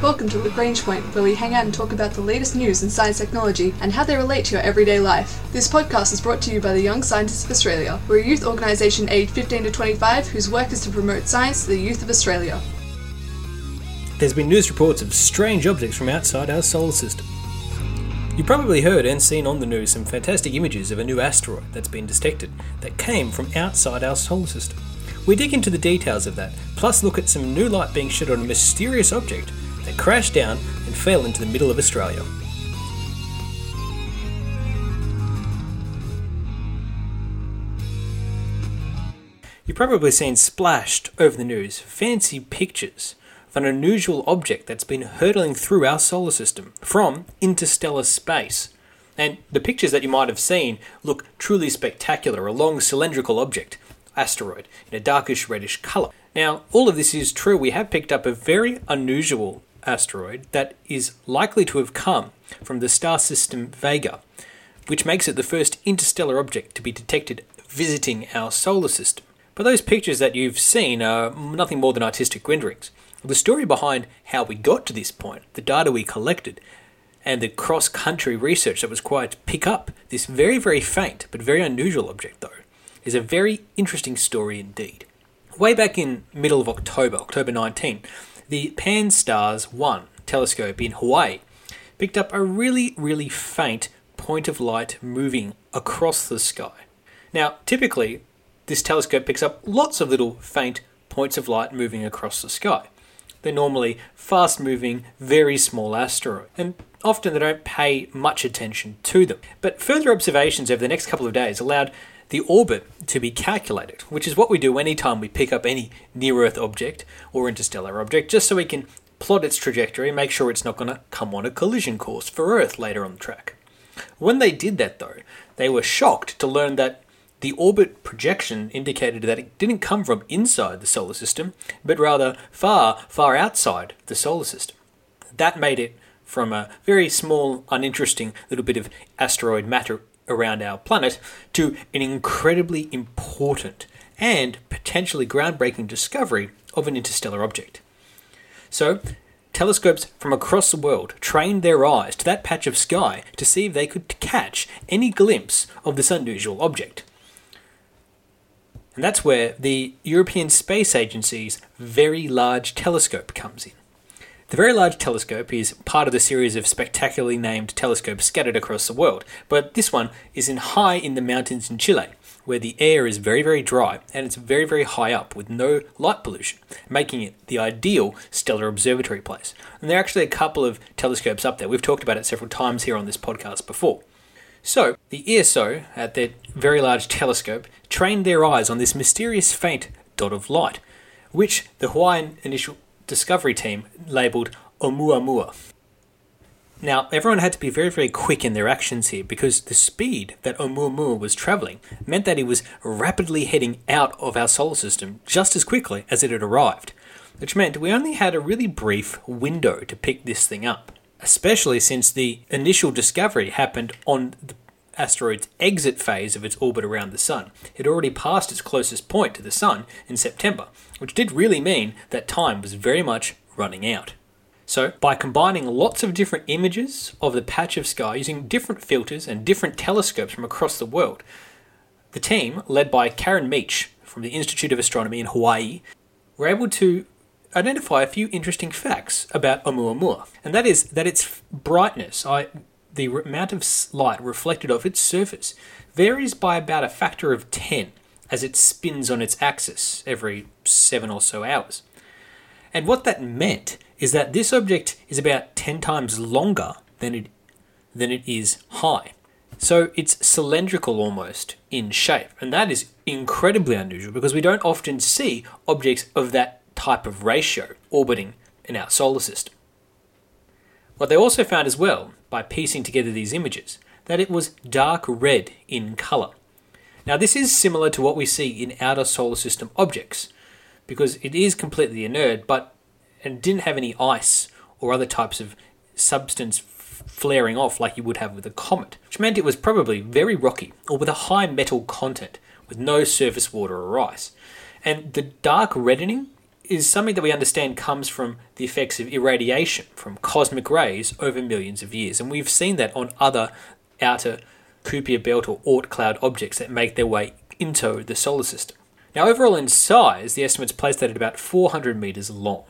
Welcome to Lagrange Point, where we hang out and talk about the latest news in science technology and how they relate to your everyday life. This podcast is brought to you by the Young Scientists of Australia. We're a youth organisation aged 15 to 25 whose work is to promote science to the youth of Australia. There's been news reports of strange objects from outside our solar system. You probably heard and seen on the news some fantastic images of a new asteroid that's been detected that came from outside our solar system. We dig into the details of that, plus look at some new light being shed on a mysterious object that crashed down and fell into the middle of Australia. You've probably seen splashed over the news fancy pictures of an unusual object that's been hurtling through our solar system from interstellar space. And the pictures that you might have seen look truly spectacular a long cylindrical object, asteroid, in a darkish reddish colour. Now, all of this is true. We have picked up a very unusual asteroid that is likely to have come from the star system Vega, which makes it the first interstellar object to be detected visiting our solar system. But those pictures that you've seen are nothing more than artistic renderings. The story behind how we got to this point, the data we collected, and the cross country research that was required to pick up this very, very faint but very unusual object, though, is a very interesting story indeed. Way back in middle of October, October 19, the Pan-STARRS 1 telescope in Hawaii picked up a really, really faint point of light moving across the sky. Now, typically, this telescope picks up lots of little faint points of light moving across the sky. They're normally fast moving, very small asteroids, and often they don't pay much attention to them. But further observations over the next couple of days allowed the orbit to be calculated, which is what we do anytime we pick up any near Earth object or interstellar object, just so we can plot its trajectory and make sure it's not going to come on a collision course for Earth later on the track. When they did that, though, they were shocked to learn that the orbit projection indicated that it didn't come from inside the solar system, but rather far, far outside the solar system. That made it from a very small, uninteresting little bit of asteroid matter around our planet to an incredibly important and potentially groundbreaking discovery of an interstellar object. So, telescopes from across the world trained their eyes to that patch of sky to see if they could catch any glimpse of this unusual object. And that's where the European Space Agency's Very Large Telescope comes in. The Very Large Telescope is part of the series of spectacularly named telescopes scattered across the world, but this one is in high in the mountains in Chile, where the air is very, very dry and it's very, very high up with no light pollution, making it the ideal stellar observatory place. And there are actually a couple of telescopes up there. We've talked about it several times here on this podcast before. So, the ESO, at their very large telescope, trained their eyes on this mysterious faint dot of light, which the Hawaiian initial discovery team labelled Oumuamua. Now, everyone had to be very, very quick in their actions here because the speed that Oumuamua was travelling meant that he was rapidly heading out of our solar system just as quickly as it had arrived, which meant we only had a really brief window to pick this thing up especially since the initial discovery happened on the asteroid's exit phase of its orbit around the Sun. It already passed its closest point to the Sun in September, which did really mean that time was very much running out. So, by combining lots of different images of the patch of sky using different filters and different telescopes from across the world, the team, led by Karen Meech from the Institute of Astronomy in Hawaii, were able to identify a few interesting facts about Oumuamua, and that is that its brightness, I, the amount of light reflected off its surface, varies by about a factor of 10 as it spins on its axis every seven or so hours. And what that meant is that this object is about 10 times longer than it, than it is high. So it's cylindrical almost in shape, and that is incredibly unusual because we don't often see objects of that type of ratio orbiting in our solar system. What they also found as well, by piecing together these images, that it was dark red in colour. Now, this is similar to what we see in outer solar system objects, because it is completely inert, but and didn't have any ice or other types of substance flaring off like you would have with a comet, which meant it was probably very rocky or with a high metal content with no surface water or ice. And the dark reddening is something that we understand comes from the effects of irradiation from cosmic rays over millions of years. And we've seen that on other outer Kuiper belt or Oort cloud objects that make their way into the solar system. Now, overall in size, the estimates place that at about 400 metres long,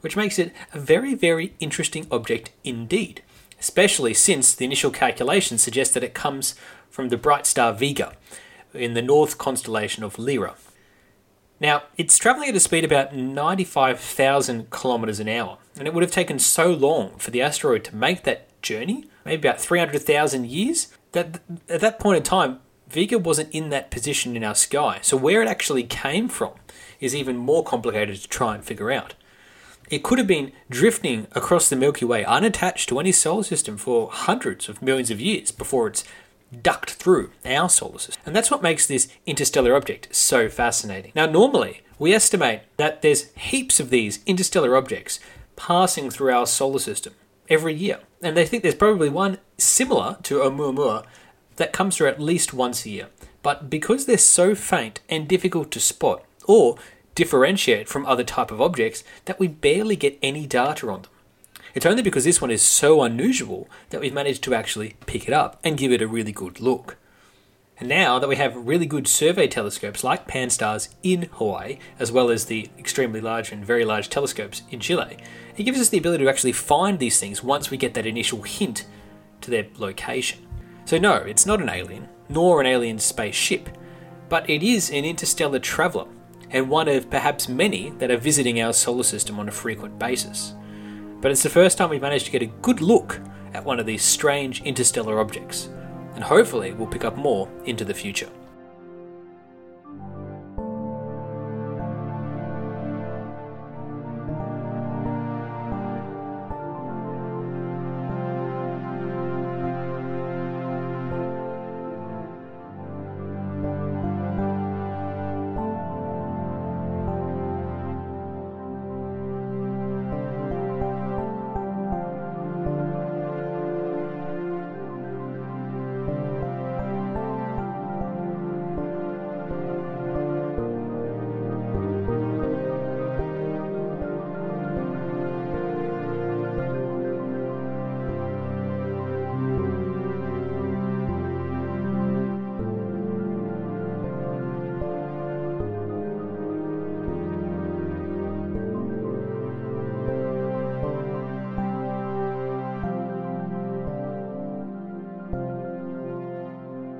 which makes it a very, very interesting object indeed, especially since the initial calculations suggest that it comes from the bright star Vega in the north constellation of Lyra. Now, it's travelling at a speed about 95,000 kilometres an hour, and it would have taken so long for the asteroid to make that journey, maybe about 300,000 years, that at that point in time, Vega wasn't in that position in our sky. So, where it actually came from is even more complicated to try and figure out. It could have been drifting across the Milky Way unattached to any solar system for hundreds of millions of years before it's ducked through our solar system. And that's what makes this interstellar object so fascinating. Now, normally, we estimate that there's heaps of these interstellar objects passing through our solar system every year. And they think there's probably one similar to Oumuamua that comes through at least once a year. But because they're so faint and difficult to spot or differentiate from other type of objects that we barely get any data on them. It's only because this one is so unusual that we've managed to actually pick it up and give it a really good look. And now that we have really good survey telescopes like Pan-STARRS in Hawaii, as well as the extremely large and very large telescopes in Chile, it gives us the ability to actually find these things once we get that initial hint to their location. So, no, it's not an alien, nor an alien spaceship, but it is an interstellar traveller, and one of perhaps many that are visiting our solar system on a frequent basis but it's the first time we've managed to get a good look at one of these strange interstellar objects, and hopefully we'll pick up more into the future.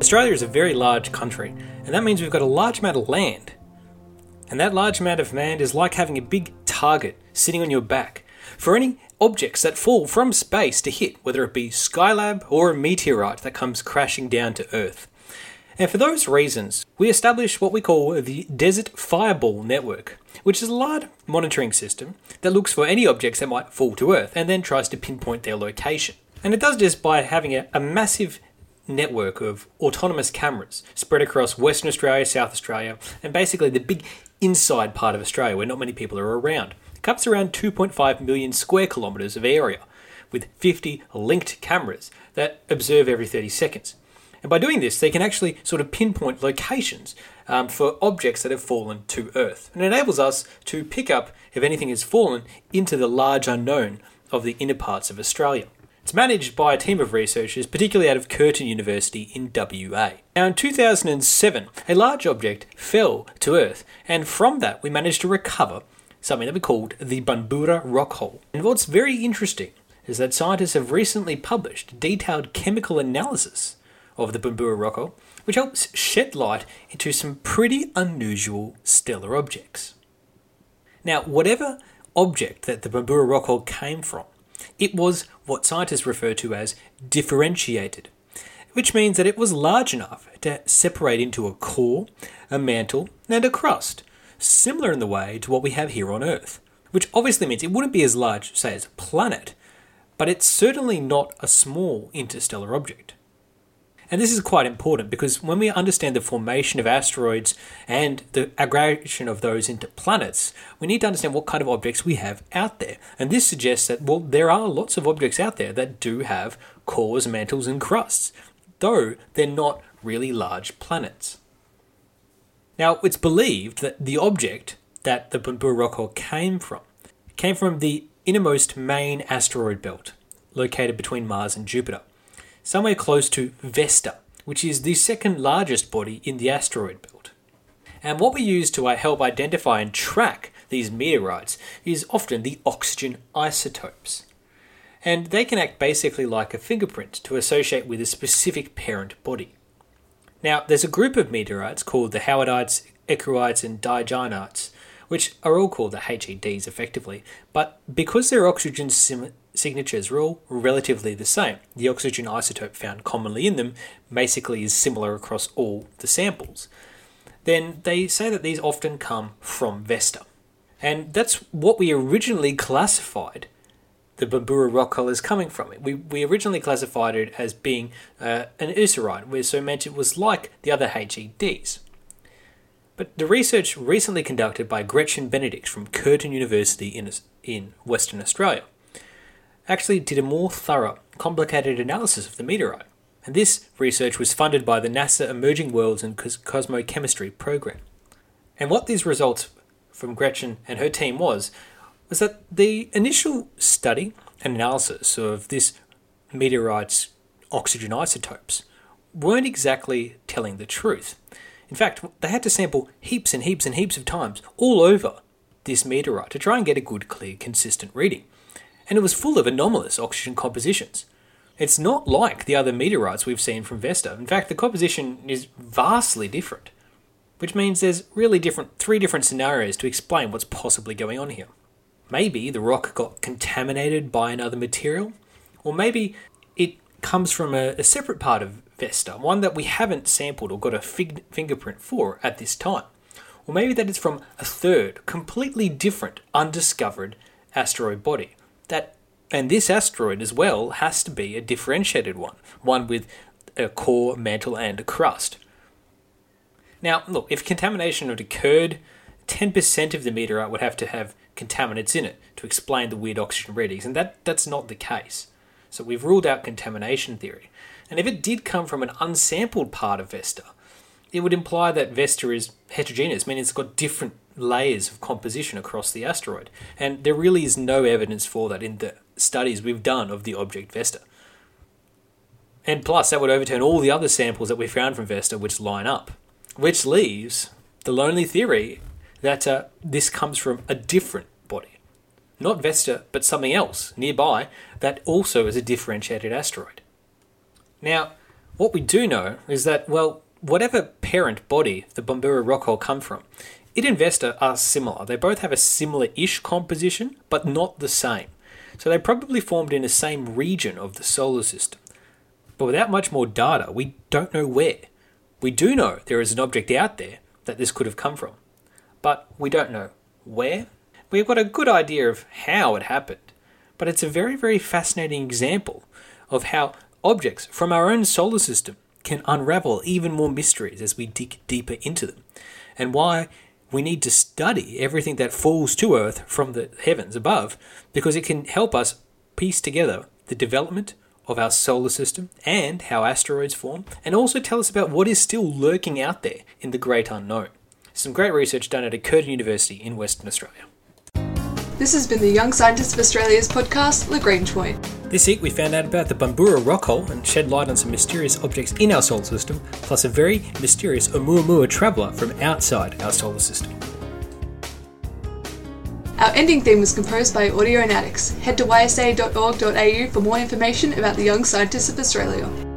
Australia is a very large country, and that means we've got a large amount of land. And that large amount of land is like having a big target sitting on your back for any objects that fall from space to hit, whether it be Skylab or a meteorite that comes crashing down to Earth. And for those reasons, we established what we call the Desert Fireball Network, which is a large monitoring system that looks for any objects that might fall to Earth and then tries to pinpoint their location. And it does this by having a, a massive network of autonomous cameras spread across Western Australia, South Australia, and basically the big inside part of Australia where not many people are around. It covers around 2.5 million square kilometres of area, with 50 linked cameras that observe every 30 seconds. And by doing this, they can actually sort of pinpoint locations um, for objects that have fallen to Earth. And enables us to pick up if anything has fallen into the large unknown of the inner parts of Australia. It's managed by a team of researchers, particularly out of Curtin University in WA. Now, in 2007, a large object fell to Earth, and from that, we managed to recover something that we called the Bunburra Rock Hole. And what's very interesting is that scientists have recently published detailed chemical analysis of the Bunburra Rock Hole, which helps shed light into some pretty unusual stellar objects. Now, whatever object that the Bunburra Rock Hole came from, it was what scientists refer to as differentiated, which means that it was large enough to separate into a core, a mantle, and a crust, similar in the way to what we have here on Earth. Which obviously means it wouldn't be as large, say, as a planet, but it's certainly not a small interstellar object. And this is quite important because when we understand the formation of asteroids and the aggregation of those into planets, we need to understand what kind of objects we have out there. And this suggests that, well, there are lots of objects out there that do have cores, mantles, and crusts, though they're not really large planets. Now, it's believed that the object that the Bunburra rock came from. Came from the innermost main asteroid belt, located between Mars and Jupiter, somewhere close to Vesta, which is the second largest body in the asteroid belt. And what we use to uh, help identify and track these meteorites is often the oxygen isotopes. And they can act basically like a fingerprint to associate with a specific parent body. Now, there's a group of meteorites called the Howardites, Eucrites, and Diogenites, which are all called the HEDs effectively, but because their oxygen sim- signatures are all relatively the same, the oxygen isotope found commonly in them basically is similar across all the samples, then they say that these often come from Vesta. And that's what we originally classified the Bunburra rock hole as coming from. We, we originally classified it as being uh, an Ursaroid, where so meant it was like the other HEDs. But the research recently conducted by Gretchen Benedix from Curtin University in, in Western Australia actually did a more thorough, complicated analysis of the meteorite. And this research was funded by the NASA Emerging Worlds and Cosmochemistry program. And what these results from Gretchen and her team was, was that the initial study and analysis of this meteorite's oxygen isotopes weren't exactly telling the truth. In fact, they had to sample heaps and heaps and heaps of times all over this meteorite to try and get a good, clear, consistent reading. And it was full of anomalous oxygen compositions. It's not like the other meteorites we've seen from Vesta. In fact, the composition is vastly different, which means there's really different three different scenarios to explain what's possibly going on here. Maybe the rock got contaminated by another material, or maybe it comes from a, a separate part of Vesta, one that we haven't sampled or got a fig- fingerprint for at this time. Or maybe that is from a third, completely different, undiscovered asteroid body. That and this asteroid as well has to be a differentiated one, one with a core, mantle, and a crust. Now, look, if contamination had occurred, 10% of the meteorite would have to have contaminants in it to explain the weird oxygen readings, and that, that's not the case. So we've ruled out contamination theory. And if it did come from an unsampled part of Vesta, it would imply that Vesta is heterogeneous, meaning it's got different layers of composition across the asteroid. And there really is no evidence for that in the studies we've done of the object Vesta. And plus, that would overturn all the other samples that we found from Vesta which line up, which leaves the lonely theory that uh, this comes from a different body. Not Vesta, but something else nearby that also is a differentiated asteroid. Now, what we do know is that, well, whatever parent body the Bunburra rock hole come from, it and Vesta are similar. They both have a similar-ish composition, but not the same. So they probably formed in the same region of the solar system. But without much more data, we don't know where. We do know there is an object out there that this could have come from, but we don't know where. We've got a good idea of how it happened, but it's a very, very fascinating example of how objects from our own solar system can unravel even more mysteries as we dig deeper into them, and why we need to study everything that falls to Earth from the heavens above because it can help us piece together the development of our solar system and how asteroids form, and also tell us about what is still lurking out there in the great unknown. Some great research done at a Curtin University in Western Australia. This has been the Young Scientists of Australia's podcast, Lagrange Point. This week we found out about the Bunburra rock hole and shed light on some mysterious objects in our solar system, plus a very mysterious Oumuamua traveller from outside our solar system. Our ending theme was composed by Audionautics. Head to ysa.org.au for more information about the Young Scientists of Australia.